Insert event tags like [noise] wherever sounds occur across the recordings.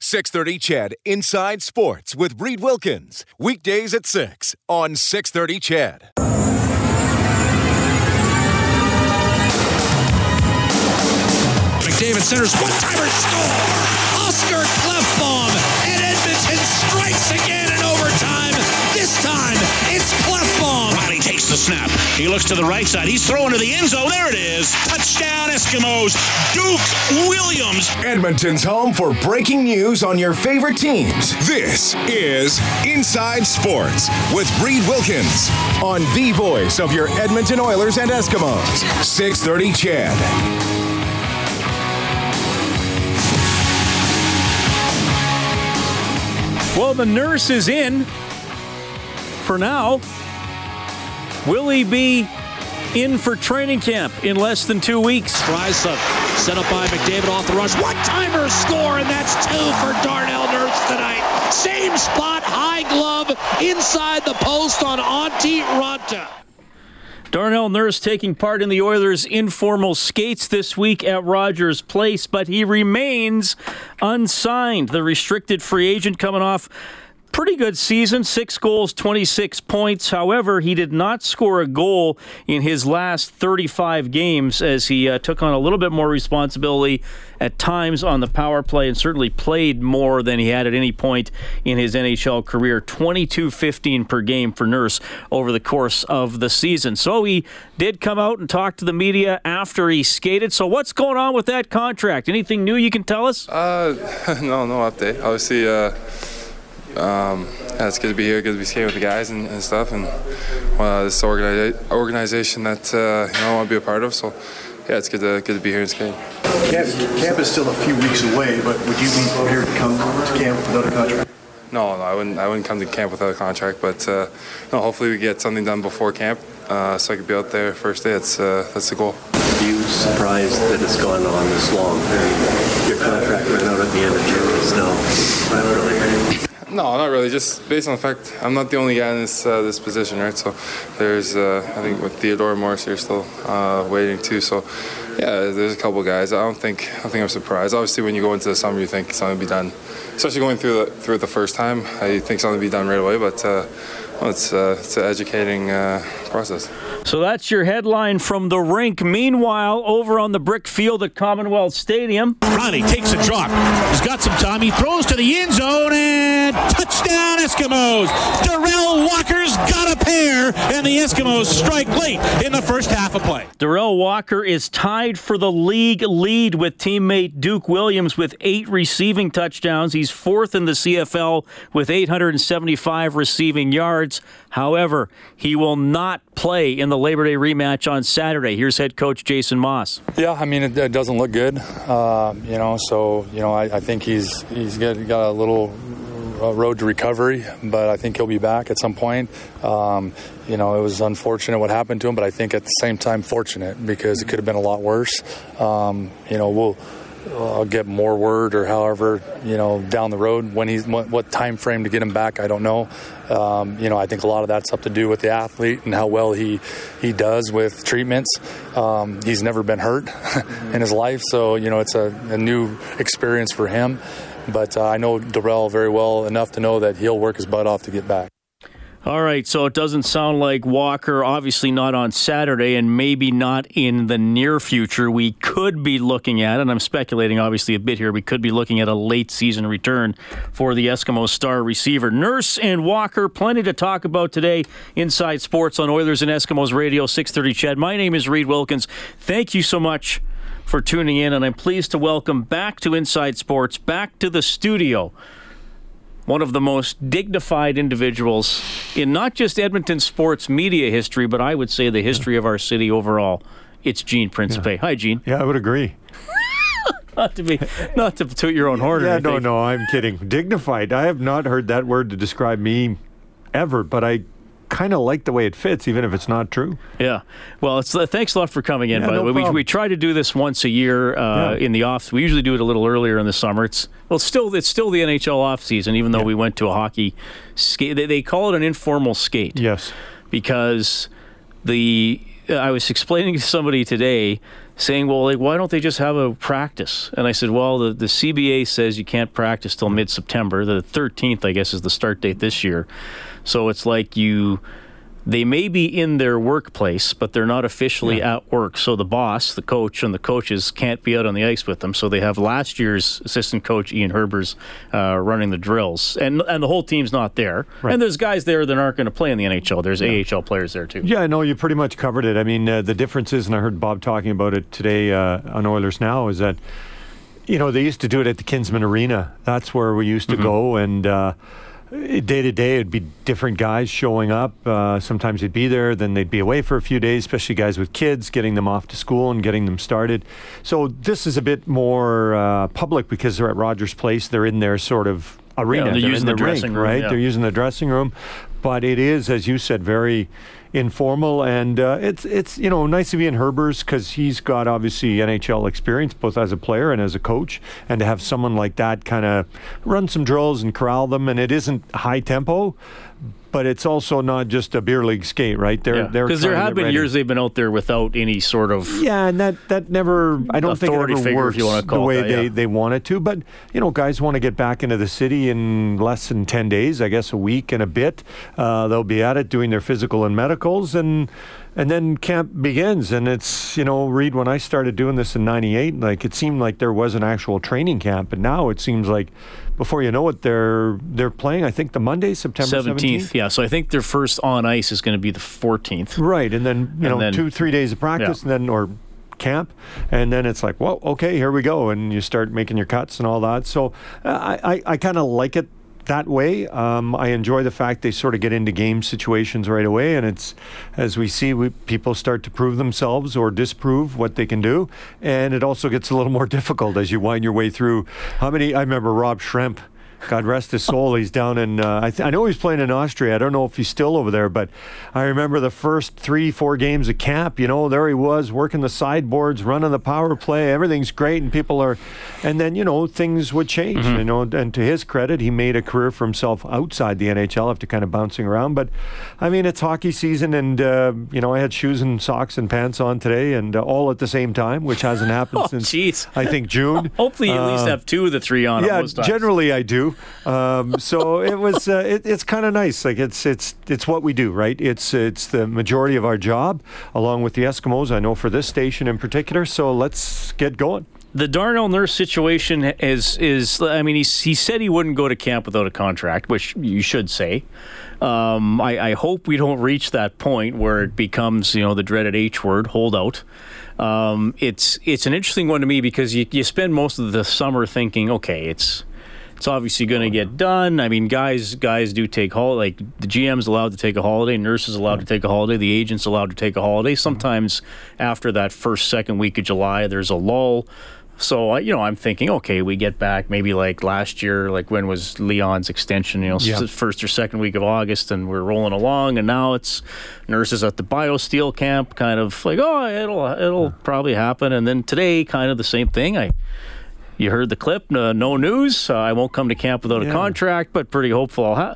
630 Ched Inside Sports with Reed Wilkins. Weekdays at 6 on 630 Ched. McDavid centers one-timer score. Oscar Klefbom and Edmonton strikes again in overtime. This time it's Klefbom. Reilly takes the snap. He looks to the right side. He's throwing to the end zone. There it is. Touchdown Eskimos. Duke Williams. Edmonton's home for breaking news on your favorite teams. This is Inside Sports with Reed Wilkins on the voice of your Edmonton Oilers and Eskimos. 630 Ched. Well, the nurse is in for now. Will he be in for training camp in less than two weeks? Tries up, set up by McDavid off the rush. One timer score, and that's two for Darnell Nurse tonight. Same spot, high glove, inside the post on Antti Raanta. Darnell Nurse taking part in the Oilers' informal skates this week at Rogers Place, but he remains unsigned. The restricted free agent coming off pretty good season, six goals, 26 points. However, he did not score a goal in his last 35 games as he uh, took on a little bit more responsibility at times on the power play and certainly played more than he had at any point in his NHL career. 22 15 per game for Nurse over the course of the season. So he did come out and talk to the media after he skated. So, what's going on with that contract? Anything new you can tell us? Uh, [laughs] no, no update. Obviously, uh, um, yeah, it's good to be here, good to be skating with the guys and, and stuff, and uh, this organi- organization that uh, you know I want to be a part of. So, yeah, it's good to good to be here and skating. Camp, camp is still a few weeks away, but would you be prepared to come to camp without a contract? No, no, I wouldn't. I wouldn't come to camp without a contract, but uh, no. Hopefully, we get something done before camp, uh, so I could be out there first day. That's uh, that's the goal. Are you surprised that it's gone on this long? Your contract ran out at the end of June. It's now not really. No, not really. Just based on the fact I'm not the only guy in this uh, this position, right? So there's uh, I think with Theodore Morrissey still uh, waiting too. So yeah, there's a couple guys. I don't think I think I'm surprised. Obviously, when you go into the summer, you think something will be done. Especially going through the, through it the first time, I think something will be done right away. But uh, well, it's uh, it's an educating uh, process. So that's your headline from the rink. Meanwhile, over on the brick field at Commonwealth Stadium. Ronnie takes a drop. He's got some time. He throws to the end zone and touchdown Eskimos. Derel Walker's got a pair, and the Eskimos strike late in the first half of play. Derel Walker is tied for the league lead with teammate Duke Williams with eight receiving touchdowns. He's fourth in the CFL with 875 receiving yards. However, he will not play in the Labor Day rematch on Saturday. Here's head coach Jason Maas. Yeah, I mean it, it doesn't look good, uh, you know. So you know, I, I think he's he's got, got a little uh, road to recovery, but I think he'll be back at some point. Um, you know, it was unfortunate what happened to him, but I think at the same time fortunate because it could have been a lot worse. Um, you know, we'll. I'll get more word or however you know down the road when he's what, what time frame to get him back. I don't know. Um, you know, I think a lot of that's up to do with the athlete and how well he he does with treatments. Um, he's never been hurt [laughs] in his life, so you know it's a, a new experience for him. But uh, I know Derel very well enough to know that he'll work his butt off to get back. All right, so it doesn't sound like Walker, obviously not on Saturday, and maybe not in the near future. We could be looking at, and I'm speculating obviously a bit here, we could be looking at a late season return for the Eskimo star receiver. Nurse and Walker, plenty to talk about today inside sports on Oilers and Eskimos Radio 630 Ched. My name is Reed Wilkins. Thank you so much for tuning in, and I'm pleased to welcome back to Inside Sports, back to the studio one of the most dignified individuals in not just Edmonton sports media history, but I would say the history of our city overall. It's Gene Principe. Yeah. Hi, Gene. Yeah, I would agree. [laughs] not to be, not to toot your own horn. or Yeah, no, no, I'm kidding. Dignified. I have not heard that word to describe me ever, but I kind of like the way it fits, even if it's not true. Yeah. Well, it's uh, thanks a lot for coming in. Yeah, by the way, we, problem. we try to do this once a year uh, Yeah. in the off. We usually do it a little earlier in the summer. It's well, it's still it's still the NHL off season, even though we went to a hockey skate. They, they call it an informal skate. Yes. Because the I was explaining to somebody today, saying, "Well, like, why don't they just have a practice?" And I said, "Well, the, the CBA says you can't practice till mid-September. The 13th, I guess, is the start date this year. So it's like you." They may be in their workplace, but they're not officially at work. So the boss, the coach, and the coaches can't be out on the ice with them. So they have last year's assistant coach Ian Herbers uh, running the drills, and and the whole team's not there. And there's guys there that aren't going to play in the NHL. There's AHL players there too. Yeah, no, you pretty much covered it. I mean, uh, the difference is, and I heard Bob talking about it today uh, on Oilers Now, is that, you know, they used to do it at the Kinsmen Arena. That's where we used to go, and uh, day to day, it'd be different guys showing up. Uh, sometimes they'd be there, then they'd be away for a few days, especially guys with kids, getting them off to school and getting them started. So this is a bit more uh, public because they're at Rogers Place. They're in their sort of arena. they're using in the rink, dressing room, right? yeah. They're using the dressing room, but it is, as you said, very informal, and uh, it's it's you know nice to be in Herbers because he's got obviously NHL experience both as a player and as a coach, and to have someone like that kind of run some drills and corral them, and it isn't high tempo. But it's also not just a beer league skate, right? They're they're Because there have been ready. years they've been out there without any sort of Yeah, and that that never. I don't think it ever works the way that, they, yeah. they want it to. But you know, guys want to get back into the city in less than ten days. I guess a week and a bit. Uh, they'll be at it doing their physical and medicals, and and then camp begins. And it's you know, Reed. When I started doing this in '98, like it seemed like there was an actual training camp, but now it seems like before you know it, they're they're playing. I think the Monday, September seventeenth. Yeah, so I think their first on ice is going to be the fourteenth. Right, and then you And know then- two three days of practice, Yeah. and then or camp, and then it's like, well, okay, here we go, and you start making your cuts and all that. So uh, I I, I kind of like it that way. Um, I enjoy the fact they sort of get into game situations right away, and it's as we see, we, people start to prove themselves or disprove what they can do, and it also gets a little more [laughs] difficult as you wind your way through. How many? I remember Rob Schremp. God rest his soul. He's down in. Uh, I, th- I know he's playing in Austria. I don't know if he's still over there, but I remember the first three, four games of camp. You know, there he was working the sideboards, running the power play. Everything's great, and people are. And then you know things would change. You know, and to his credit, he made a career for himself outside the NHL after kind of bouncing around. But I mean, it's hockey season, and uh, you know, I had shoes and socks and pants on today, and uh, all at the same time, which hasn't [laughs] happened Oh, since jeez. I think June. [laughs] Hopefully, you at least Uh, have two of the three on. yeah, generally I do. Um, so it was. Uh, it, it's kind of nice. Like it's it's it's what we do, right? It's it's the majority of our job, along with the Eskimos. I know for this station in particular. So let's get going. the Darnell Nurse situation is is I mean he's, he said he wouldn't go to camp without a contract, which you should say. Um, I, I hope we don't reach that point where it becomes you know the dreaded H word holdout. Um, it's it's an interesting one to me because you, you spend most of the summer thinking, okay, it's it's obviously going to oh, get done. I mean, guys guys do take holiday. Like the GM's allowed to take a holiday, nurses allowed to take a holiday, the agent's allowed to take a holiday. Mm-hmm. Sometimes after that first second week of July, there's a lull. So you know, I'm thinking, okay, we get back maybe like last year, like when was Leon's extension? You know, Yeah. first or second week of August, and we're rolling along. And now it's nurses at the BioSteel camp, kind of like, oh, it'll it'll probably happen. And then today, kind of the same thing. I you heard the clip. No, no news. Uh, I won't come to camp without a contract, but pretty hopeful.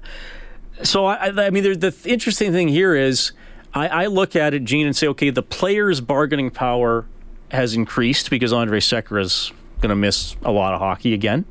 So I, I mean, the th- interesting thing here is, I, I look at it, Gene, and say, okay, the players' bargaining power has increased because Andre Sekera's going to miss a lot of hockey again.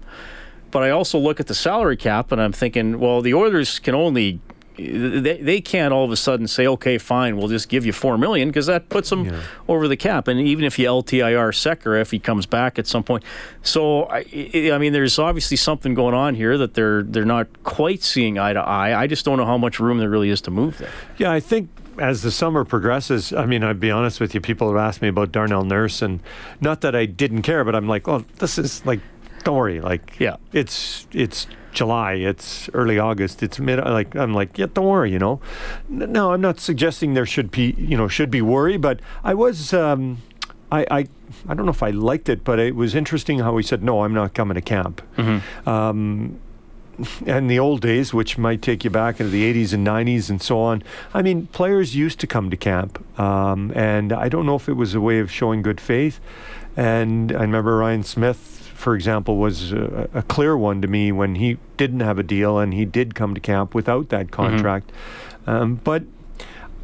But I also look at the salary cap, and I'm thinking, well, the Oilers can only. They, they can't all of a sudden say, okay, fine, we'll just give you four million because that puts them over the cap. And even if you LTIR Sekera, if he comes back at some point, so I, I mean, there's obviously something going on here that they're they're not quite seeing eye to eye. I just don't know how much room there really is to move there. Yeah, I think as the summer progresses, I mean, I'd be honest with you, people have asked me about Darnell Nurse, and not that I didn't care, but I'm like, oh, this is like, don't worry, like, Yeah. it's it's July, it's early August, it's mid, like, I'm like, yeah, don't worry, you know. No, I'm not suggesting there should be, you know, should be worry, but I was. Um, I, I I don't know if I liked it, but it was interesting how he said, "No, I'm not coming to camp." Um, and the old days, which might take you back into the 80s and 90s and so on. I mean, players used to come to camp, um, and I don't know if it was a way of showing good faith. And I remember Ryan Smyth, for example, was a, a clear one to me when he didn't have a deal and he did come to camp without that contract. Um, but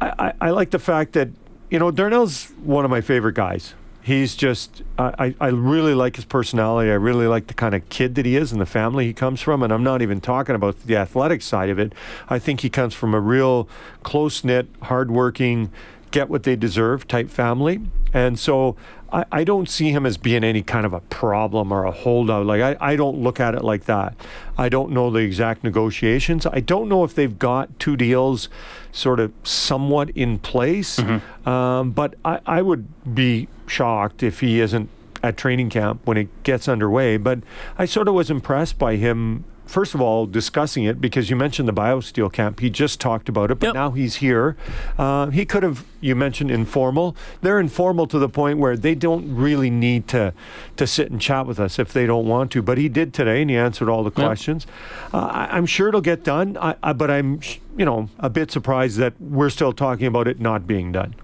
I, I, I like the fact that you know Darnell's one of my favorite guys. He's just I, I I really like his personality. I really like the kind of kid that he is and the family he comes from. And I'm not even talking about the athletic side of it. I think he comes from a real close knit, hardworking, get what they deserve type family. And so I, I don't see him as being any kind of a problem or a holdout. Like I, I don't look at it like that. I don't know the exact negotiations. I don't know if they've got two deals sort of somewhat in place. Um, but I, I would be shocked if he isn't at training camp when it gets underway. But I sort of was impressed by him. First of all, discussing it because you mentioned the BioSteel camp. He just talked about it, but now he's here. Uh, he could have, you mentioned informal. They're informal to the point where they don't really need to to sit and chat with us if they don't want to. But he did today, and he answered all the questions. Uh, I, I'm sure it'll get done. I, I, but I'm, you know, a bit surprised that we're still talking about it not being done.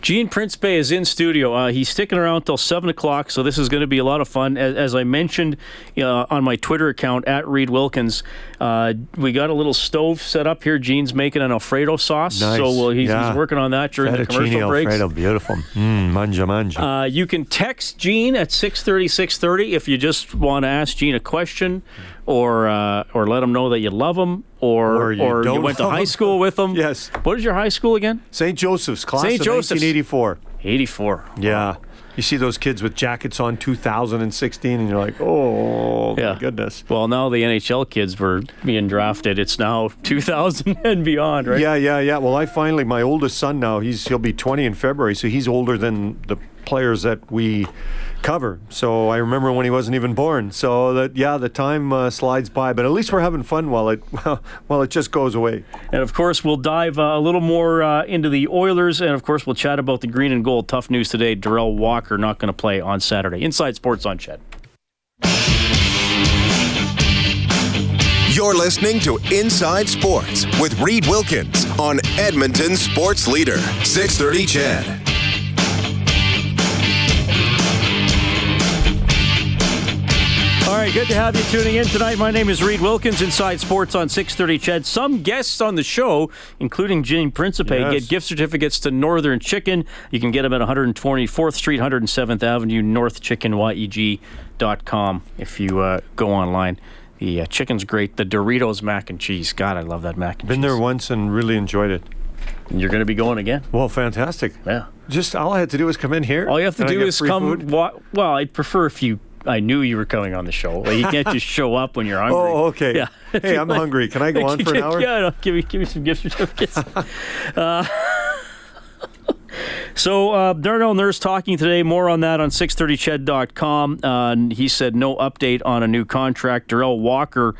Gene Principe is in studio. Uh, he's sticking around till seven o'clock, so this is going to be a lot of fun. As, as I mentioned uh, on my Twitter account at Reed Wilkins, uh, we got a little stove set up here. Gene's making an Alfredo sauce, Nice. so well, he's, Yeah. he's working on that during the Fettuccine commercial breaks. Alfredo, beautiful. Mm, manja manja. Uh, you can text Gene at 630, 630 if you just want to ask Gene a question or uh, or let them know that you love them, or, Or you don't went to high him. school with them. Yes. What is your high school again? St. Joseph's, class St. of Joseph's. 1984. 84. Yeah. You see those kids with jackets on 2016, and you're like, oh, Yeah. my goodness. Well, now the NHL kids were being drafted. It's now 2000 [laughs] and beyond, right? Yeah, yeah, yeah. Well, I finally, my oldest son now, he's he'll be 20 in February, so he's older than the players that we cover. So I remember when he wasn't even born. So that yeah, the time uh, slides by, but at least we're having fun while it [laughs] while it just goes away. And of course, we'll dive uh, a little more uh, into the Oilers, and of course, we'll chat about the green and gold. Tough news today: Derel Walker not going to play on Saturday. Inside Sports on Ched. You're listening to Inside Sports with Reed Wilkins on Edmonton Sports Leader, 630 Ched. Right, good to have you tuning in tonight. My name is Reed Wilkins, Inside Sports on 630 Ched. Some guests on the show, including Gene Principe, Yes. get gift certificates to Northern Chicken. You can get them at 124th Street, 107th Avenue, northchickenyeg.com if you uh, go online. The uh, chicken's great. The Doritos mac and cheese. God, I love that mac and Been cheese. Been there once and really enjoyed it. You're going to be going again. Well, fantastic. Yeah. Just all I had to do was come in here. All you have to do is come. Wa- well, I'd prefer if you. I knew you were coming on the show. Like, you can't just show up when you're [laughs] hungry. Oh, okay. Yeah. Hey, I'm hungry. Can I go on for an hour? [laughs] Yeah, no, give me give me some gift certificates. [laughs] uh, so uh, Darnell Nurse talking today. More on that on 630ched.com. Uh, and he said no update on a new contract. Derel Walker.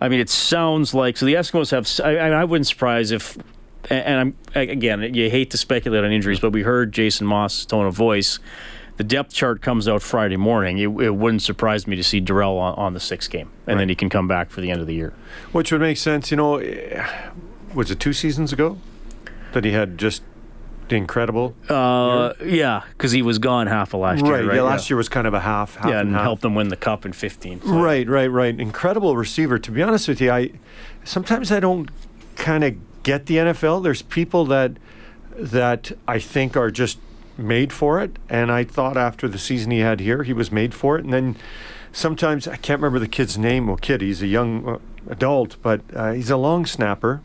I mean, it sounds like so. The Eskimos have. I, I wouldn't surprise if. And I'm again. You hate to speculate on injuries, but we heard Jason Maas' tone of voice. The depth chart comes out Friday morning. It, it wouldn't surprise me to see Derel on, on the sixth game, and then he can come back for the end of the year. Which would make sense, you know. eh, Was it two seasons ago that he had just the incredible? Uh, yeah, because he was gone half of last right, year. Right. Yeah, last year was kind of a half, half yeah, and and half. helped them win the cup in 15. So- Right, right, right. Incredible receiver. To be honest with you, I sometimes I don't kind of get the NFL. There's people that that I think are just made for it, and I thought after the season he had here, he was made for it. And then sometimes I can't remember the kid's name. Well, kid, he's a young uh, adult, but uh, he's a long snapper.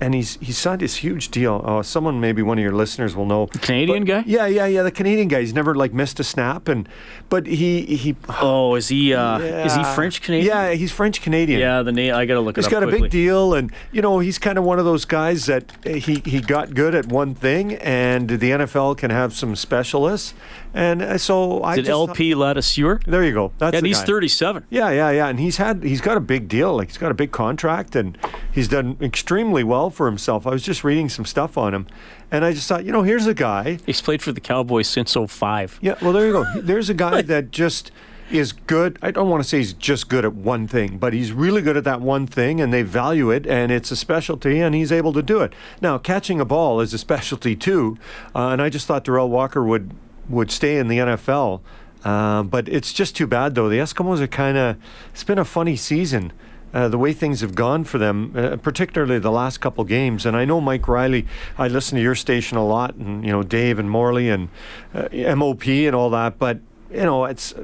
And he's he signed this huge deal. Oh, someone maybe one of your listeners will know. The Canadian guy? Yeah, yeah, yeah. The Canadian guy. He's never like missed a snap, and but he he. Oh, is he uh, is he French Canadian? Yeah, he's French Canadian. Yeah, the name I got to look He's it up He's got a big deal, and you know he's kind of one of those guys that uh, he he got good at one thing, and the NFL can have some specialists, and uh, so I it just LP Ladouceur? There you go. That's Yeah, and the he's guy. 37. Yeah, yeah, yeah, and he's had he's got a big deal, like he's got a big contract, and he's done extremely well well for himself. I was just reading some stuff on him, and I just thought, you know, here's a guy. He's played for the Cowboys since 05. Yeah, well, there you go. [laughs] There's a guy that just is good. I don't want to say he's just good at one thing, but he's really good at that one thing, and they value it, and it's a specialty, and he's able to do it. Now, catching a ball is a specialty too, uh, and I just thought Derel Walker would would stay in the NFL. Uh, but it's just too bad, though. The Eskimos are kind of. It's been a funny season. Uh, the way things have gone for them, uh, particularly the last couple games. And I know Mike Reilly. I listen to your station a lot, and you know Dave and Morley and uh, MOP and all that. But you know, it's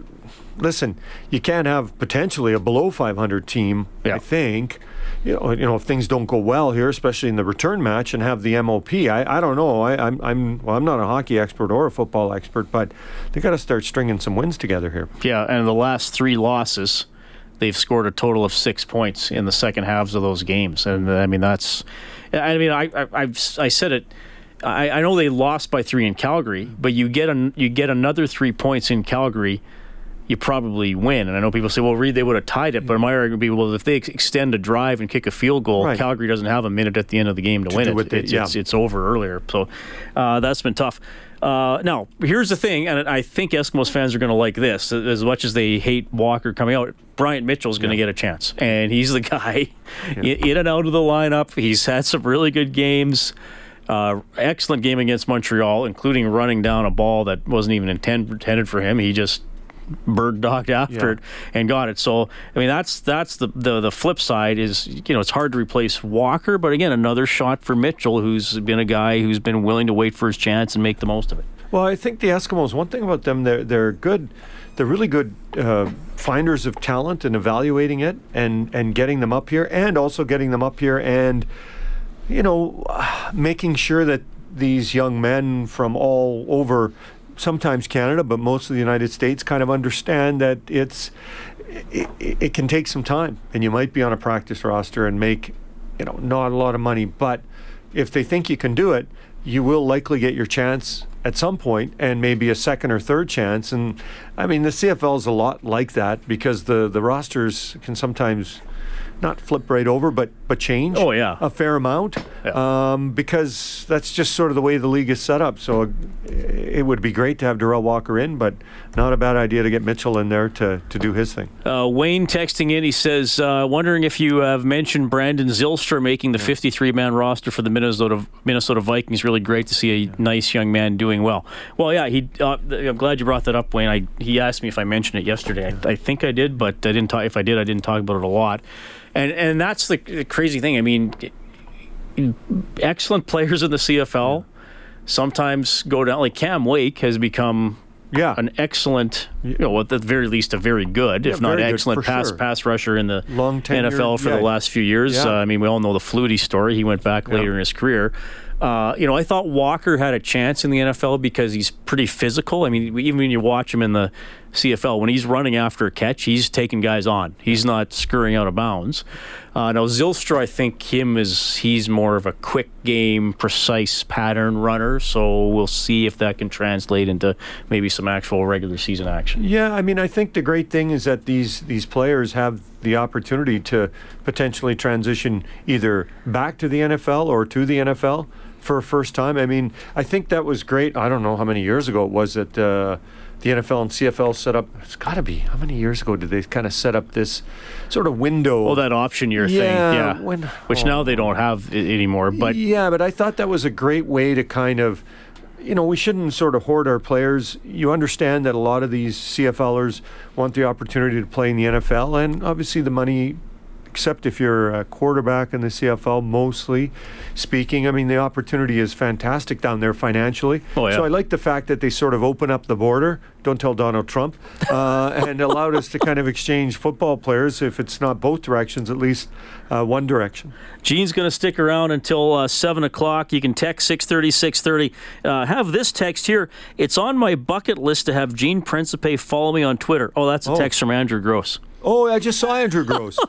listen. You can't have potentially a below 500 team. Yeah. I think. You know, you know, if things don't go well here, especially in the return match, and have the MOP, I, I don't know. I, I'm, I'm, well, I'm not a hockey expert or a football expert, but they got to start stringing some wins together here. Yeah, and the last three losses, they've scored a total of six points in the second halves of those games, and I mean that's, I mean I, I I've I said it. I, I know they lost by three in Calgary, but you get an, you get another three points in Calgary, you probably win. And I know people say, well, Reed, they would have tied it, but my argument would be, well, if they ex- extend a drive and kick a field goal, Right. Calgary doesn't have a minute at the end of the game to, To win do it. it's, yeah. it's, it's over earlier. So uh, that's been tough. Uh, now, here's the thing, and I think Eskimos fans are going to like this as much as they hate Walker coming out. Bryant Mitchell's going to get a chance, and he's the [laughs] guy in, in and out of the lineup. He's had some really good games. Uh, excellent game against Montreal, including running down a ball that wasn't even intend, intended for him. He just bird dogged after Yeah. it and got it. So I mean that's that's the, the the flip side is you know it's hard to replace Walker, but again another shot for Mitchell, who's been a guy who's been willing to wait for his chance and make the most of it. Well, I think the Eskimos. One thing about them, they're they're good. They're really good uh, finders of talent and evaluating it and and getting them up here, and also getting them up here and you know making sure that these young men from all over, sometimes Canada, but most of the United States, kind of understand that it's it, it, can take some time, and you might be on a practice roster and make you know not a lot of money, but if they think you can do it, you will likely get your chance at some point and maybe a second or third chance. And I mean, the CFL is a lot like that because the, the rosters can sometimes not flip right over, but but change. Oh, yeah. a fair amount. Um, because that's just sort of the way the league is set up. So uh, it would be great to have Derel Walker in, but not a bad idea to get Mitchell in there to to do his thing. Uh, Wayne texting in, he says, uh, wondering if you have mentioned Brandon Zylstra making the 53 man roster for the Minnesota Minnesota Vikings. Really great to see a nice young man doing well. Well, yeah, he. Uh, I'm glad you brought that up, Wayne. I, he asked me if I mentioned it yesterday. I, I think I did, but I didn't talk. If I did, I didn't talk about it a lot. And and that's the, the crazy thing. I mean, excellent players in the CFL sometimes go down. Like Cam Wake has become Yeah. an excellent, you know, at the very least, a very good, if not good, excellent, pass sure. pass rusher in the Long NFL for yeah. the last few years. Yeah. Uh, I mean, we all know the Flutie story. He went back later in his career. Uh, you know, I thought Walker had a chance in the NFL because he's pretty physical. I mean, even when you watch him in the CFL, when he's running after a catch, he's taking guys on. He's not scurrying out of bounds. Uh, now Zylstra, I think him is he's more of a quick game, precise pattern runner. So we'll see if that can translate into maybe some actual regular season action. Yeah, I mean, I think the great thing is that these these players have the opportunity to potentially transition either back to the NFL or to the NFL for a first time. I mean, I think that was great. I don't know how many years ago it was that uh, the NFL and CFL set up. It's got to be how many years ago did they kind of set up this sort of window? Oh, that option year thing, Yeah, yeah, when- which oh. now they don't have anymore. But yeah, but I thought that was a great way to kind of, you know, we shouldn't sort of hoard our players. You understand that a lot of these CFLers want the opportunity to play in the NFL, and obviously the money. Except if you're a quarterback in the CFL, mostly speaking. I mean, the opportunity is fantastic down there financially. Oh, yeah. So I like the fact that they sort of open up the border. Don't tell Donald Trump, uh, and allowed us to kind of exchange football players. If it's not both directions, at least uh, one direction. Gene's going to stick around until uh, 7 o'clock. You can text 630 630. Uh, have this text here. It's on my bucket list to have Gene Principe follow me on Twitter. Oh, that's a Oh. text from Andrew Gross. Oh, I just saw Andrew Gross. [laughs]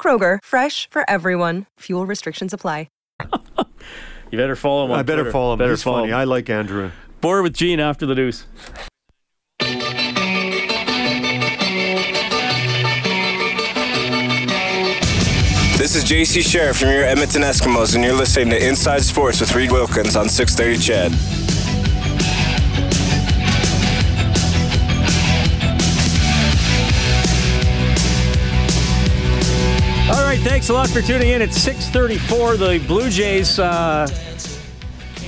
Kroger, fresh for everyone. Fuel restrictions apply. You better follow him. On I better Twitter. follow him. Better He's follow funny. him. I like Andrew. Board with Gene after the news. This is JC Sherritt from your Edmonton Eskimos, and you're listening to Inside Sports with Reed Wilkins on 630 Ched. Thanks a lot for tuning in. It's 6:34. The Blue Jays uh,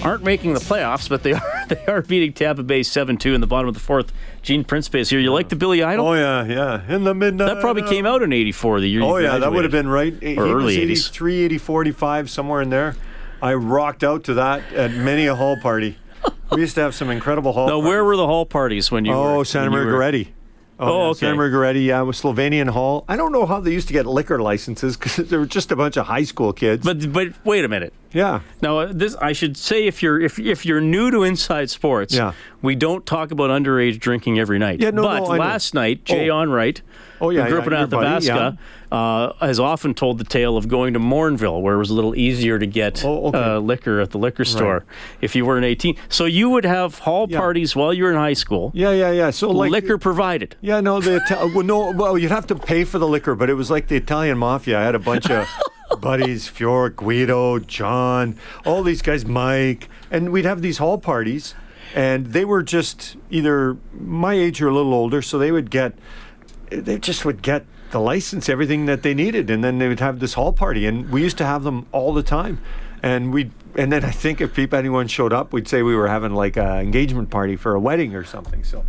aren't making the playoffs, but they [laughs] are they are beating Tampa Bay 7-2 in the bottom of the fourth. Gene Principe is here. You like the Billy Idol? Oh yeah, yeah. In the midnight. That probably came out in '84, the year. Oh yeah, that would have been right. He Or was early 80s. 83, 84, 85, somewhere in there. I rocked out to that at many a hall party. We used to have some incredible hall. Now, where were the hall parties when you? oh, were, Santa when you were- Margaretti. Oh, oh, yeah, okay. Santa Maria Goretti, yeah, with Slovenian Hall. I don't know how they used to get liquor licenses because [laughs] they were just a bunch of high school kids. But but wait a minute. Yeah, Now uh, this I should say if you're if if you're new to Inside Sports, Yeah. we don't talk about underage drinking every night. Yeah, no, but no, last night, Jay Oh. Onright, Oh, yeah, who grew yeah, in Athabasca, uh, has often told the tale of going to Morinville, where it was a little easier to get Oh, okay. uh, liquor at the liquor store if you weren't 18. So you would have hall Yeah. parties while you were in high school. yeah, yeah, yeah. So like liquor provided. Yeah, no, the [laughs] well, no, well, you'd have to pay for the liquor, but it was like the Italian mafia. I had a bunch of [laughs] buddies, Fior, Guido, John, all these guys, Mike, and we'd have these hall parties, and they were just either my age or a little older, so they would get, they just would get the license, everything that they needed, and then they would have this hall party, and we used to have them all the time, and we. And then I think if people, anyone showed up, we'd say we were having like an engagement party for a wedding or something. So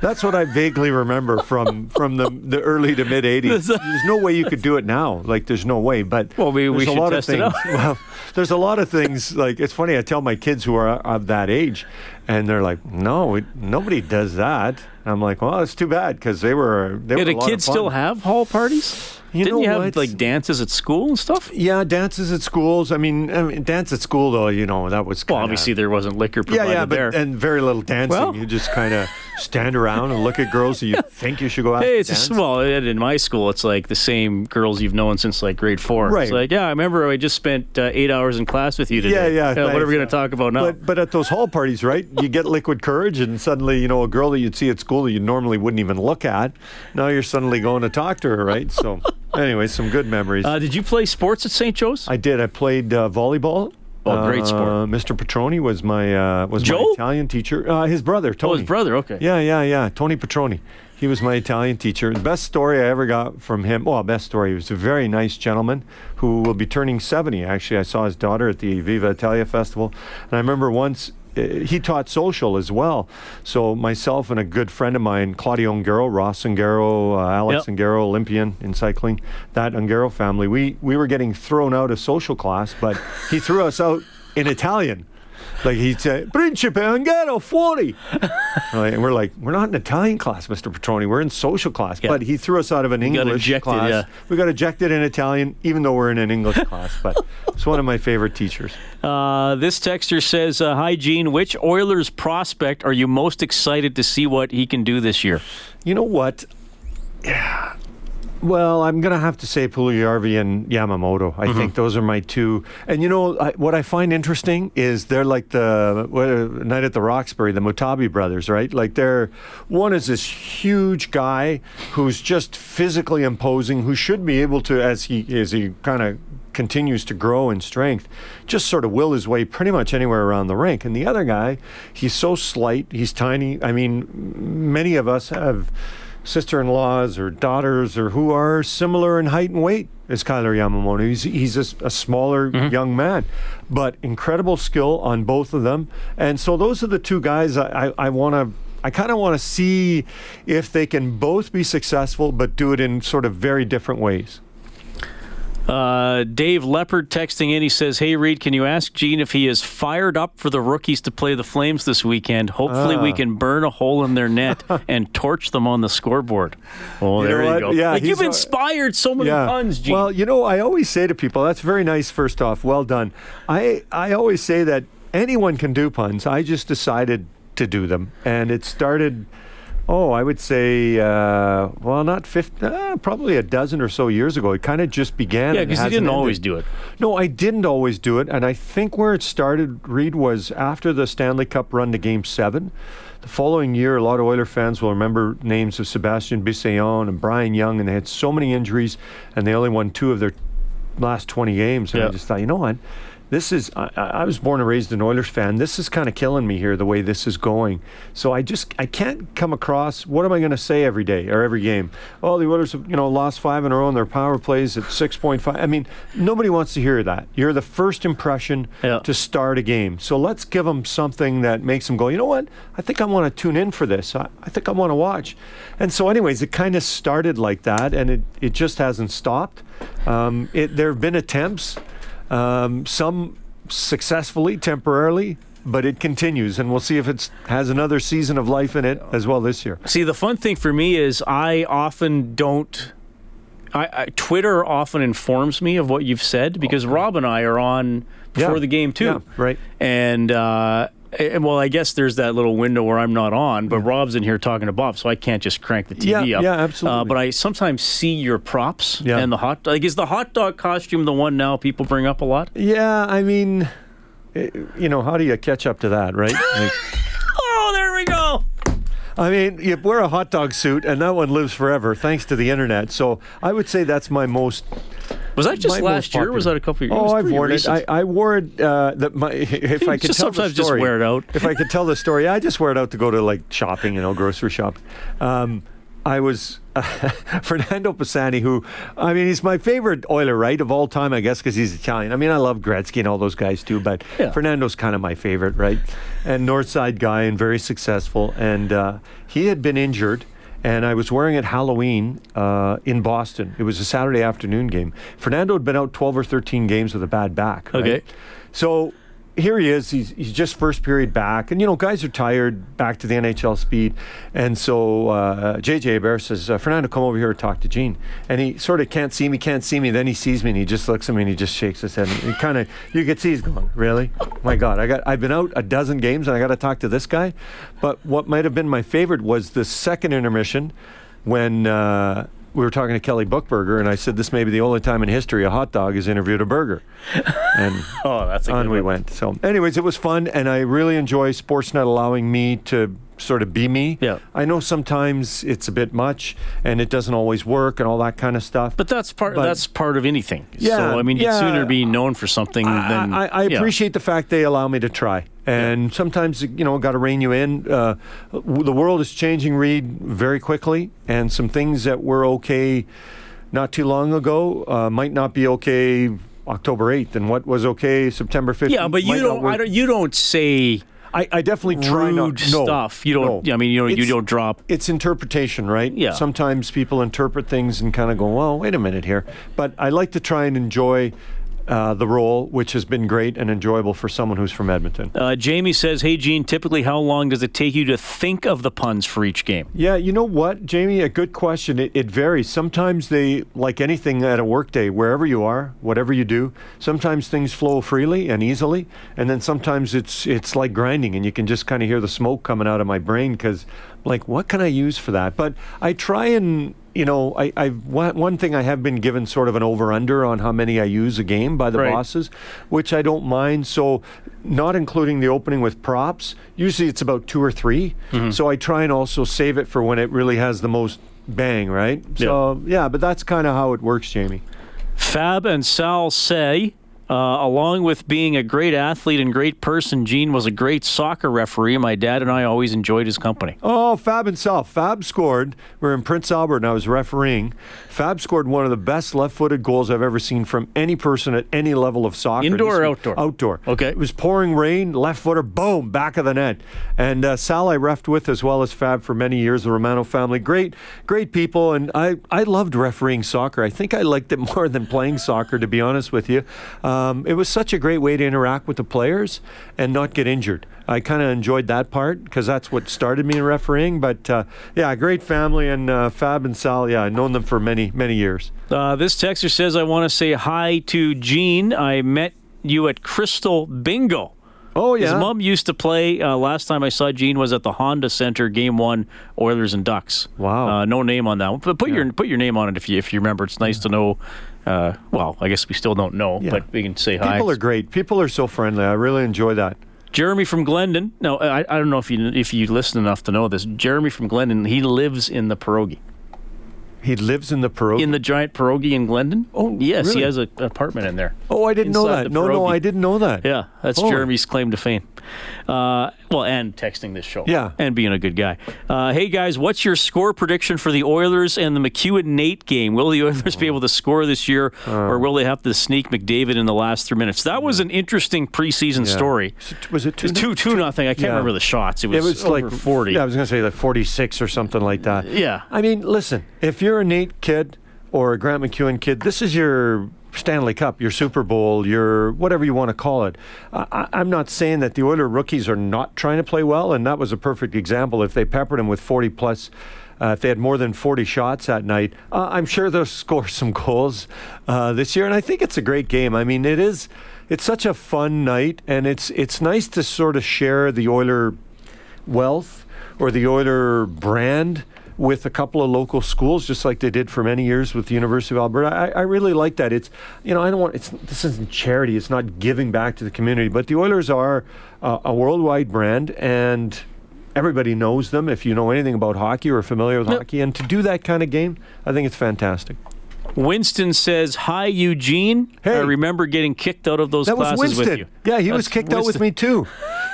that's what I vaguely remember from from the, the early to mid '80s. There's no way you could do it now. Like there's no way. But Well, we- we there's a should lot test of it things. out. [laughs] Well, there's a lot of things. Like it's funny. I tell my kids who are of that age, and they're like, "No, we, nobody does that." And I'm like, "Well, it's too bad because they were." They Yeah, were do a lot kids of still have hall parties? You Didn't know you have what? like dances at school and stuff? Yeah, dances at schools. I mean, I mean, dance at school though. You know, that was Well, kinda- obviously there wasn't liquor Yeah, provided yeah, but there. and very little dancing. Well- you just kind of stand around and look at girls that you [laughs] think you should go out. Hey, it's a dance. small. In my school, it's like the same girls you've known since like grade four. Right. It's like, yeah, I remember I just spent uh, eight hours in class with you today. Yeah, yeah. what are we going to talk about now? But but at those hall parties, right? You get liquid courage, and suddenly you know a girl that you'd see at school that you normally wouldn't even look at. Now you're suddenly going to talk to her, right? So, [laughs] anyway, some good memories. uh, did you play sports at St. Joe's? I did. I played uh, volleyball. Oh, great sport. Uh, Mr. Petroni was my uh, was my Italian teacher. Uh, his brother, Tony. Oh, his brother. Okay. Yeah, yeah, yeah. Tony Petroni. He was my Italian teacher. The best story I ever got from him, well, best story, he was a very nice gentleman who will be turning 70. Actually, I saw his daughter at the Viva Italia Festival. And I remember once uh, he taught social as well. So myself and a good friend of mine, Claudio Ungaro, Ross Ungaro, uh, Alex Yep. Ungaro, Olympian in cycling, that Ungaro family, we, we were getting thrown out of social class, but he threw us out in Italian. Like he'd say, Principe Ungaro 40. Right, and we're like, we're not in Italian class, Mr. Petroni. We're in social class. Yeah. But he threw us out of an got English ejected, class. yeah. We got ejected in Italian, even though we're in an English [laughs] class. But it's one of my favorite teachers. Uh, this texter says, uh, "Hi, Gene. Which Oilers prospect are you most excited to see what he can do this year?" You know what? Well, I'm going to have to say Puljujarvi and Yamamoto. I think those are my two. And you know, I, what I find interesting is they're like the what, uh, Night at the Roxbury, the Butabi brothers, right? Like they're one is this huge guy who's just physically imposing, who should be able to, as he as he kind of continues to grow in strength, just sort of will his way pretty much anywhere around the rink. And the other guy, he's so slight, he's tiny. I mean, many of us have sister-in-laws or daughters or who are similar in height and weight as Kailer Yamamoto. He's he's a, a smaller mm-hmm. young man, but incredible skill on both of them. And so those are the two guys I, I, I want to. I kind of want to see if they can both be successful, but do it in sort of very different ways. Uh, Dave Leopard texting in. He says, "Hey Reed, can you ask Gene if he is fired up for the rookies to play the Flames this weekend? Hopefully, we Ah. can burn a hole in their net [laughs] and torch them on the scoreboard." Oh, You there you what? go. Yeah, like you've inspired so many puns, Gene. Well, you know, I always say to people, that's very nice, first off. Well done. I, I always say that anyone can do puns. I just decided to do them. And it started, oh, I would say, uh, well, not 50, uh, probably a dozen or so years ago. It kind of just began. yeah, because he didn't ended. always do it. No, I didn't always do it. And I think where it started, Reed, was after the Stanley Cup run to game seven. The following year, a lot of Oiler fans will remember names of Sebastien Bisaillon and Brian Young, and they had so many injuries, and they only won two of their last 20 games. And I just thought, you know what? This is, I, I was born and raised an Oilers fan. This is kind of killing me here, the way this is going. So I just, I can't come across, what am I going to say every day or every game? Oh, the Oilers have, you know, lost five in a row and their power plays at 6.5. I mean, nobody wants to hear that. You're the first impression to start a game. So let's give them something that makes them go, you know what? I think I want to tune in for this. I, I think I want to watch. And so, anyways, it kind of started like that and it, it just hasn't stopped. Um, it, there have been attempts, um, some successfully, temporarily, but it continues, and we'll see if it has another season of life in it as well this year. See, the fun thing for me is I often don't. I, I Twitter often informs me of what you've said because Rob and I are on before Yeah. the game too. Yeah, right. And uh, and, well, I guess there's that little window where I'm not on, but Rob's in here talking to Bob, so I can't just crank the TV Yeah, up. yeah, absolutely. Uh, but I sometimes see your props Yeah. and the hot. Like, is the hot dog costume the one now people bring up a lot? Yeah, I mean, eh, you know, how do you catch up to that, right? [laughs] Like, I mean, you wear a hot dog suit, and that one lives forever thanks to the internet. So I would say that's my most. Was that just last year? Was that a couple of years? Oh, I've worn recent. it. I, I wore it. Uh, the, my, [laughs] if I could Just tell the sometimes just story, wear it out. If I could tell the story, I just wear it out to go to like shopping, you know, grocery shopping. Um, I was [laughs] Fernando Pisani, who I mean, he's my favorite Oiler, right, of all time, I guess, because he's Italian. I mean, I love Gretzky and all those guys too, but Fernando's kind of my favorite, right? And Northside guy and very successful. And uh, he had been injured. And I was wearing it Halloween uh, in Boston. It was a Saturday afternoon game. Fernando had been out 12 or 13 games with a bad back. right? Okay. So here he is. He's, he's just first period back. And, you know, guys are tired, back to the NHL speed. And so uh, JJ Bear says, uh, Fernando, come over here and talk to Gene. And he sort of can't see me, can't see me. Then he sees me and he just looks at me and he just shakes his head. And he kind of, you can see he's going, really? My God, I got, I've been out a dozen games and I got to talk to this guy. But what might have been my favorite was the second intermission when uh, we were talking to Kelly Buchberger, and I said, "This may be the only time in history a hot dog has interviewed a burger." And [laughs] oh, that's a on good we one. went. So, anyways, it was fun, and I really enjoy Sportsnet allowing me to sort of be me. Yeah. I know sometimes it's a bit much, and it doesn't always work, and all that kind of stuff. But that's part. But- that's part of anything. Yeah, So I mean, you'd sooner be known for something than. I, I yeah. appreciate the fact they allow me to try. And sometimes, you know, got to rein you in. Uh, the world is changing, Reed, very quickly. And some things that were okay not too long ago uh, might not be okay October 8th. And what was okay September 15th. Yeah, but you don't. I don't. You don't say. I, I definitely try not rude no, stuff. You don't. no. I mean, you don't. You don't drop. It's interpretation, right? Yeah. Sometimes people interpret things and kind of go, well, wait a minute here. But I like to try and enjoy uh, the role, which has been great and enjoyable for someone who's from Edmonton. Uh, Jamie says, "Hey, Gene. Typically, how long does it take you to think of the puns for each game?" Yeah, you know what, Jamie? A good question. It, it varies. Sometimes they, like anything at a workday, wherever you are, whatever you do, sometimes things flow freely and easily, and then sometimes it's it's like grinding, and you can just kind of hear the smoke coming out of my brain because, like, what can I use for that? But I try and you know, I, I one, one thing I have been given sort of an over under on how many I use a game by the Right. bosses, which I don't mind. So, not including the opening with props, usually it's about two or 3 mm-hmm. So I try and also save it for when it really has the most bang, right? So yeah, but that's kind of how it works, Jamie. Fab and Sal say Uh, along with being a great athlete and great person, Gene was a great soccer referee. My dad and I always enjoyed his company. Oh, Fab himself. Fab scored. We are in Prince Albert and I was refereeing. Fab scored one of the best left footed goals I've ever seen from any person at any level of soccer. Indoor or outdoor? Outdoor. Okay. It was pouring rain, left footer, boom, back of the net. And uh, Sal I refed with as well as Fab for many years, the Romano family. Great, great people. And I, I loved refereeing soccer. I think I liked it [laughs] more than playing soccer, to be honest with you. Um, it was such a great way to interact with the players and not get injured. I kind of enjoyed that part because that's what started me in refereeing. But uh, yeah, great family and uh, Fab and Sal. Yeah, I've known them for many, many years. Uh, this texter says, I want to say hi to Gene. I met you at Crystal Bingo. Oh, yeah. His mom used to play. Uh, last time I saw Gene was at the Honda Center, Game One, Oilers and Ducks. Wow. Uh, no name on that one, but put your put your name on it if you if you remember. It's nice to know. Uh, well, I guess we still don't know, Yeah. but we can say hi. People are great. People are so friendly. I really enjoy that. Jeremy from Glendon. No, I, I don't know if you if you listen enough to know this. Jeremy from Glendon. He lives in the pierogi. He lives in the pierogi. In the giant pierogi in Glendon. Oh, yes, he has a, an apartment in there. Oh, I didn't know that. No, no. I didn't know that. Yeah, that's Oh. Jeremy's claim to fame. Uh, well, and texting this show. Yeah. And being a good guy. Uh, hey, guys, what's your score prediction for the Oilers and the MacEwan NAIT game? Will the Oilers be able to score this year, Uh. or will they have to sneak McDavid in the last three minutes? That was an interesting preseason Yeah. story. Was it two? It's two, two nothing. I can't Yeah. remember the shots. It was, It was over like 40. Yeah, I was going to say like 46 or something like that. Yeah. I mean, listen, if you're a NAIT kid or a Grant MacEwan kid, this is your Stanley Cup, your Super Bowl, your whatever you want to call it. I, I'm not saying that the Oilers rookies are not trying to play well, and that was a perfect example. If they peppered him with 40 plus. Uh, if they had more than 40 shots that night, uh, I'm sure they'll [laughs] score some goals uh, this year. And I think it's a great game. I mean, it is. It's such a fun night, and it's it's nice to sort of share the Oiler wealth or the Oiler brand with a couple of local schools, just like they did for many years with the University of Alberta. I, I really like that. It's you know I don't want it's this isn't charity. It's not giving back to the community, but the Oilers are uh, a worldwide brand and. Everybody knows them if you know anything about hockey or are familiar with hockey. And to do that kind of game, I think it's fantastic. Winston says, Hi, Eugene. Hey. I remember getting kicked out of those that was Winston. with you. Yeah, he was That's kicked out with me too.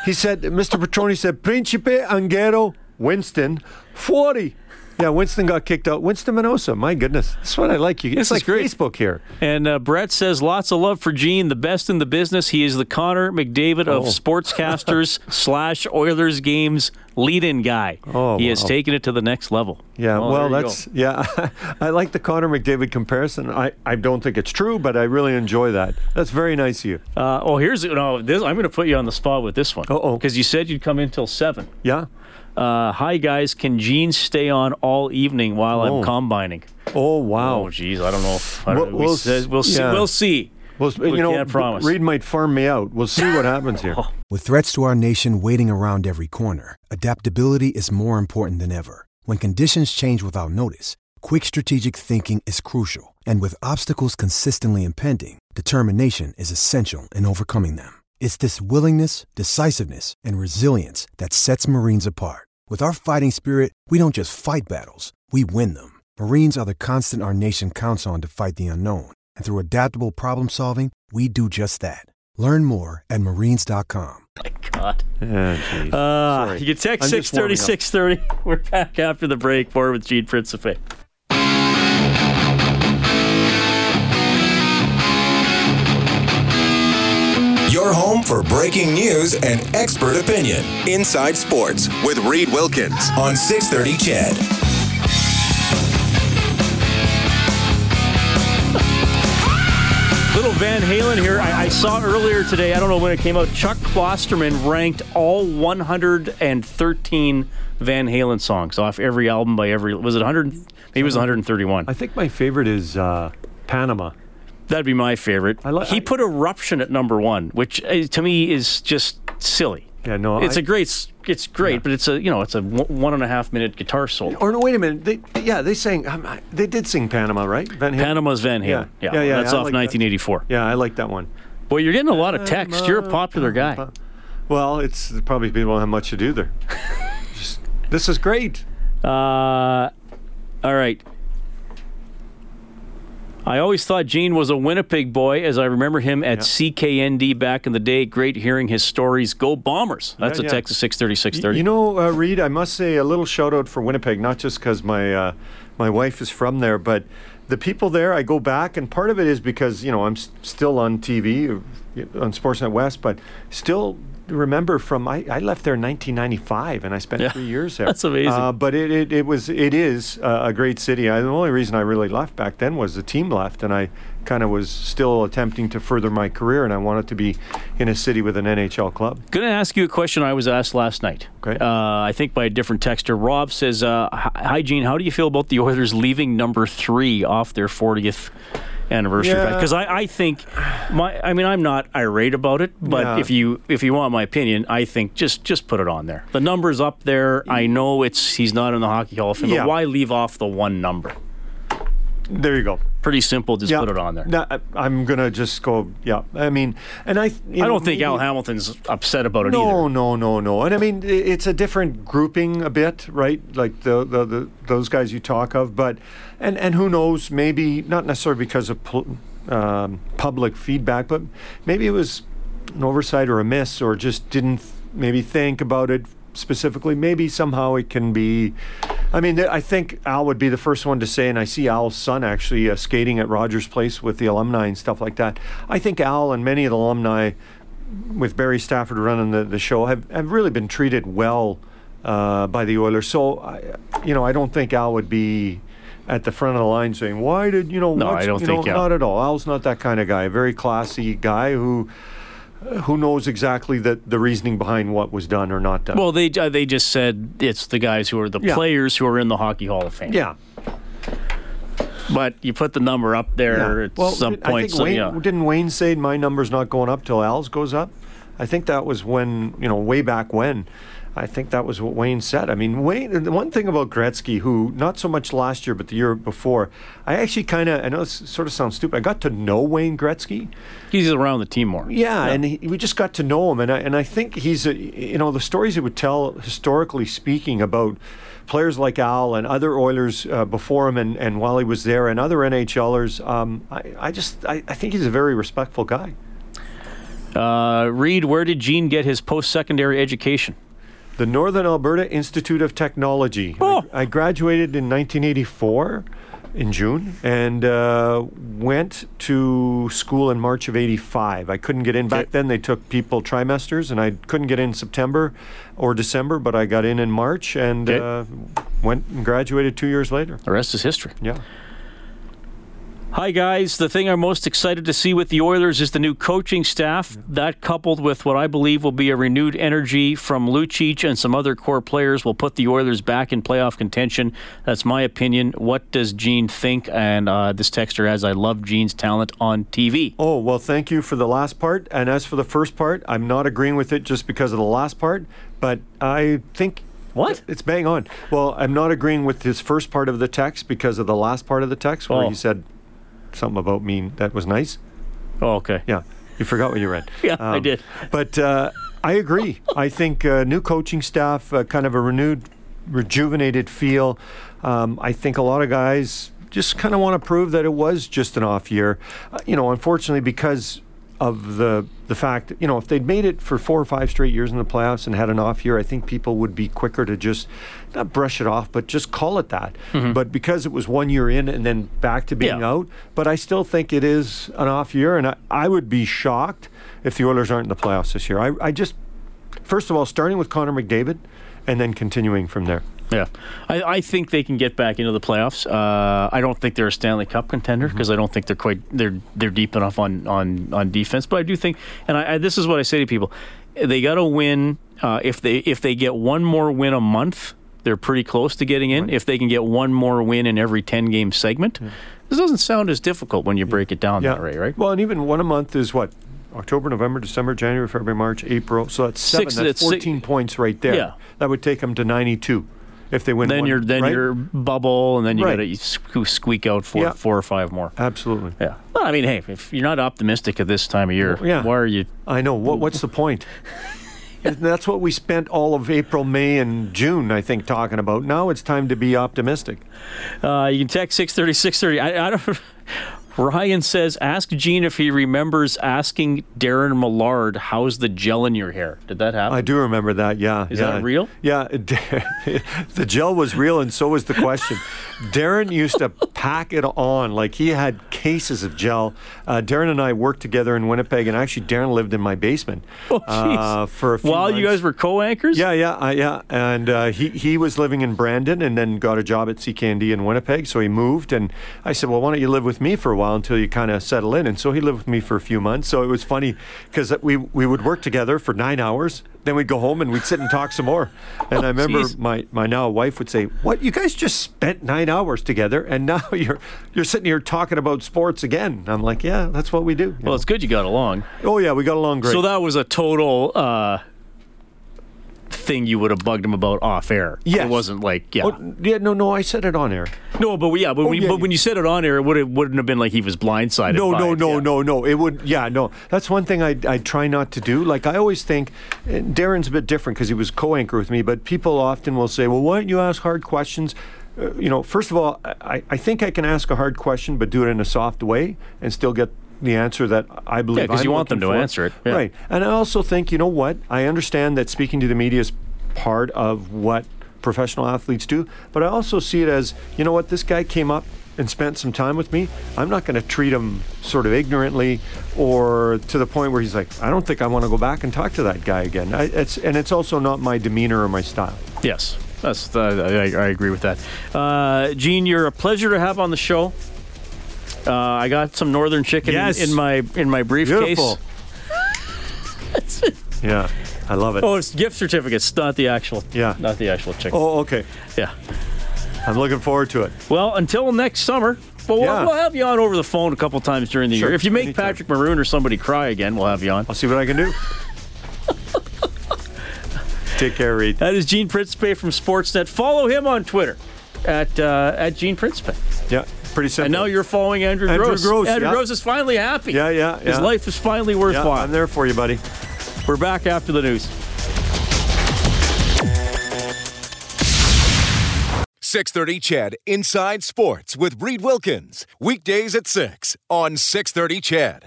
He said, Mr. Petroni said, Principe Angero Winston, 40. Yeah, Winston got kicked out. Winston Minosa, my goodness. That's what I like. You, This it's like great. Facebook here. And uh, Brett says lots of love for Gene, the best in the business. He is the Connor McDavid of Oh. sportscasters [laughs] slash Oilers games lead-in guy. Oh, he has wow. taken it to the next level. Yeah, well, there you that's, [laughs] yeah. I like the Connor McDavid comparison. I, I don't think it's true, but I really enjoy that. That's very nice of you. Uh, oh, here's no. This, I'm going to put you on the spot with this one. Uh-oh. Because you said you'd come in till seven. Yeah. Uh, hi guys, can Gene stay on all evening while Oh. I'm combining? Oh, wow. Oh, geez, I don't know. If, I don't We'll- know. We we'll s- we'll see. yeah. We'll see. Well, We you know, can't promise. Reid might farm me out. We'll see what happens here. [laughs] With threats to our nation waiting around every corner, adaptability is more important than ever. When conditions change without notice, quick strategic thinking is crucial. And with obstacles consistently impending, determination is essential in overcoming them. It's this willingness, decisiveness, and resilience that sets Marines apart. With our fighting spirit, we don't just fight battles, we win them. Marines are the constant our nation counts on to fight the unknown. And through adaptable problem solving, we do just that. Learn more at marines.com. My God. Yeah, geez. Uh, you can text I'm six just warming thirty up. six thirty. [laughs] We're back after the break. More with Gene Principe. Your home for breaking news and expert opinion. Inside Sports with Reid Wilkins on 630 Ched. Little Van Halen here. I, I saw earlier today, I don't know when it came out, Chuck Klosterman ranked all 113 Van Halen songs off every album by every. Was it 100? Maybe it was 131. I think my favorite is uh, Panama. That'd be my favorite. li- he put Eruption at number one, which uh, to me is just silly. Yeah, no, It's I- a great, it's great, but it's a you know it's a one one and a half minute guitar solo. Or no, wait a minute. They, yeah, they sang. Um, they did sing Panama, right? Van Halen? Panama's Van Halen. Yeah, Yeah, yeah, yeah, that's I off like that. 1984. Yeah, I like that one. Boy, you're getting a lot of text. You're a popular guy. Well, it's probably people don't have much to do there. [laughs] Just, this is great. Uh, all right. I always thought Gene was a Winnipeg boy, as I remember him at CKND back in the day. Great hearing his stories. Go Bombers! That's Yeah, a yeah. Texas 630, 630. You know, uh, Reid, I must say a little shout out for Winnipeg, not just because my uh, my wife is from there, but the people there. I go back, and part of it is because you know I'm s- still on TV uh, on Sportsnet West, but still remember from I, I left there in 1995, and I spent Yeah. three years there. [laughs] That's amazing. Uh, but it, it, it was it is uh, a great city. I, the only reason I really left back then was the team left, and I kind of was still attempting to further my career, and I wanted to be in a city with an NHL club. Going to ask you a question I was asked last night. Okay. Uh, I think by a different texter. Rob says, uh, "Hi, Gene. How do you feel about the Oilers leaving number three off their 40th anniversary? Yeah. Because I, I think, my, I mean, I'm not irate about it, but Yeah. if you if you want my opinion, I think just just put it on there. The number's up there. I mm. know it's he's not in the Hockey Hall of Fame, Yeah. but why leave off the one number? There you go. Pretty simple. Just Yeah. put it on there. No, I'm gonna just go. Yeah, I mean, and I. I know, don't think Al Hamilton's upset about it No, either. no, no, no. No. And I mean, it's a different grouping a bit, right? Like the, the, the those guys you talk of, but and and who knows? Maybe not necessarily because of um, public feedback, but maybe it was an oversight or a miss, or just didn't maybe think about it specifically. Maybe somehow it can be. I mean, I think Al would be the first one to say, and I see Al's son actually uh, skating at Rogers Place with the alumni and stuff like that. I think Al and many of the alumni with Barry Stafford running the, the show have, have really been treated well uh, by the Oilers. So, I, you know, I don't think Al would be at the front of the line saying, "Why did you know?" No, what's-" I don't think know, Al- not at all. Al's not that kind of guy. A very classy guy who who knows exactly that the reasoning behind what was done or not done. Well, they uh, they just said it's the guys who are the Yeah. players who are in the Hockey Hall of Fame. yeah. But you put the number up there Yeah. at Well, some I point. think So, Wayne, yeah. didn't Wayne say my number's not going up till Al's goes up? I think that was when you know way back when. I think that was what Wayne said. I mean, Wayne. The one thing about Gretzky, who not so much last year but the year before, I actually kind of I know this sort of sounds stupid. I got to know Wayne Gretzky. He's around the team more. Yeah, and he, we just got to know him, and I and I think he's a, you know the stories he would tell historically speaking about players like Al and other Oilers uh, before him and, and while he was there and other NHLers. Um, I, I just I, I think he's a very respectful guy. Uh, Reid, where did Gene get his post-secondary education? The Northern Alberta Institute of Technology. Oh. I, I graduated in 1984 in June and uh, went to school in March of 85. I couldn't get in. Back then, they took people trimesters, and I couldn't get in September or December, but I got in in March and uh, went and graduated two years later. The rest is history. Yeah. Hi, guys. The thing I'm most excited to see with the Oilers is the new coaching staff. That, coupled with what I believe will be a renewed energy from Lucic and some other core players, will put the Oilers back in playoff contention. That's my opinion. What does Gene think? And uh, this texter has, I love Gene's talent on TV. Oh, well, thank you for the last part. And as for the first part, I'm not agreeing with it just because of the last part, but I think. What? It's bang on. Well, I'm not agreeing with his first part of the text because of the last part of the text where Oh. he said something about me that was nice. Oh, okay. Yeah, you forgot what you read. [laughs] Yeah, I did. But uh, I agree. I think uh, new coaching staff, uh, kind of a renewed, rejuvenated feel. Um, I think a lot of guys just kind of want to prove that it was just an off year. Uh, you know, unfortunately, because of the the fact, you know, if they'd made it for four or five straight years in the playoffs and had an off year, I think people would be quicker to just not brush it off, but just call it that. Mm-hmm. But because it was one year in and then back to being Yeah. out, but I still think it is an off year, and I, I would be shocked if the Oilers aren't in the playoffs this year. I, I just, first of all, starting with Connor McDavid, and then continuing from there. Yeah, I, I think they can get back into the playoffs. Uh, I don't think they're a Stanley Cup contender because I don't think they're quite they're they're deep enough on on, on defense. But I do think, and I, I, this is what I say to people: they got to win. Uh, if they if they get one more win a month, they're pretty close to getting in. If they can get one more win in every ten game segment, this doesn't sound as difficult when you break it down that way, right? Well, and even one a month is what? October, November, December, January, February, March, April. So that's seven. Six- that's six- 14 points right there. Yeah. That would take them to 92 if they win Then one, you're then right? you're bubble, and then you Right. got to sque- squeak out four Yeah. four or five more. Absolutely. Yeah. Well, I mean, hey, if you're not optimistic at this time of year, yeah. why are you? I know. What, what's the point? [laughs] That's what we spent all of April, May, and June, I think, talking about. Now it's time to be optimistic. Uh, you can text 630 630. I, I don't. [laughs] Ryan says, ask Gene if he remembers asking Darren Millard, how's the gel in your hair? Did that happen? I do remember that. Yeah. Is yeah. that real? Yeah. [laughs] the gel was real, and so was the question. Darren used to pack it on like he had cases of gel. Uh, Darren and I worked together in Winnipeg, and actually, Darren lived in my basement oh, uh, for a few While months. you guys were co-anchors? Yeah, yeah, uh, yeah. And uh, he he was living in Brandon, and then got a job at CKND in Winnipeg. So he moved, and I said, "Well, why don't you live with me for a while until you kind of settle in?" And so he lived with me for a few months. So it was funny because we we would work together for nine hours. Then we'd go home and we'd sit and talk some more. And [laughs] I remember geez. my, my now wife would say, "What? You guys just spent nine hours together, and now [laughs] you're you're sitting here talking about sports again?" I'm like, "Yeah, that's what we do." Well, know. it's good you got along. oh yeah, we got along great. So that was a total uh, thing you would have bugged him about off air. Yes. It wasn't like, yeah. Oh, yeah, no, no, I said it on air. no, but yeah, but, Oh, when, you, yeah, but yeah. when you said it on air, it would have, wouldn't have been like he was blindsided. No, by no, it, no, yeah. no, no. It would, yeah, no. That's one thing I, I try not to do. Like, I always think, Darren's a bit different because he was co anchor with me, but people often will say, well, why don't you ask hard questions? Uh, you know, first of all, I, I think I can ask a hard question, but do it in a soft way and still get the answer that I believe Yeah, 'cause I'm you want them to for. answer it, yeah. Right. And I also think, you know what? I understand that speaking to the media is part of what professional athletes do, but I also see it as, you know what, this guy came up and spent some time with me. I'm not going to treat him sort of ignorantly or to the point where he's like, I don't think I want to go back and talk to that guy again. I, it's and it's also not my demeanor or my style. Yes, that's, uh, I, I agree with that. Uh, Gene, you're a pleasure to have on the show. Uh, I got some northern chicken in- Yes. in, my in my briefcase. [laughs] Yeah, I love it. Oh, it's gift certificates, not the actual. Yeah. not the actual chicken. Oh, okay. Yeah. I'm looking forward to it. Well, until next summer. Well, we'll- Yeah. we'll have you on over the phone a couple times during the Sure, year. If you make anytime. Patrick Maroon or somebody cry again, we'll have you on. I'll see what I can do. Take care, Reid. That is Gene Principe from Sportsnet. Follow him on Twitter at uh, at Gene Principe. Yeah, pretty simple. And now you're following Andrew, Andrew Gross. Gross, Andrew yeah. Gross is finally happy. Yeah, yeah, His life is finally Yeah, worthwhile. I'm there for you, buddy. We're back after the news. 630 Ched Inside Sports with Reid Wilkins. Weekdays at 6 on 630 Ched.